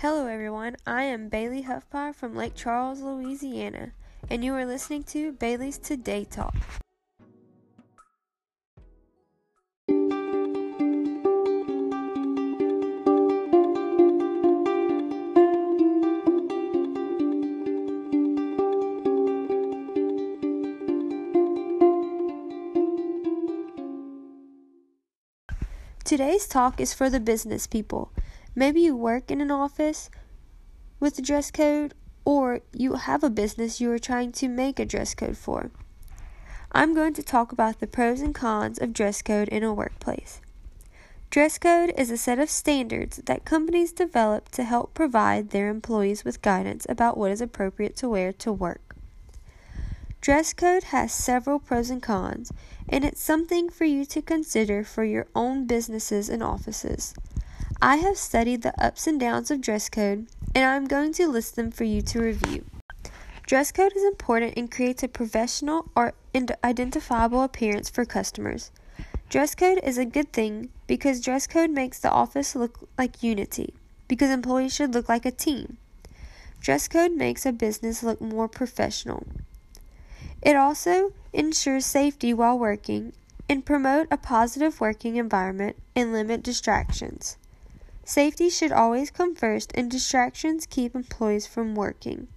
Hello, everyone. I am Bailey Huffpie from Lake Charles, Louisiana, and you are listening to Bailey's Today Talk. Today's talk is for the business people. Maybe you work in an office with a dress code, or you have a business you are trying to make a dress code for. I'm going to talk about the pros and cons of dress code in a workplace. Dress code is a set of standards that companies develop to help provide their employees with guidance about what is appropriate to wear to work. Dress code has several pros and cons, and it's something for you to consider for your own businesses and offices. I have studied the ups and downs of dress code, and I'm going to list them for you to review. Dress code is important and creates a professional or identifiable appearance for customers. Dress code is a good thing because dress code makes the office look like unity, because employees should look like a team. Dress code makes a business look more professional. It also ensures safety while working and promote a positive working environment and limit distractions. Safety should always come first and distractions keep employees from working.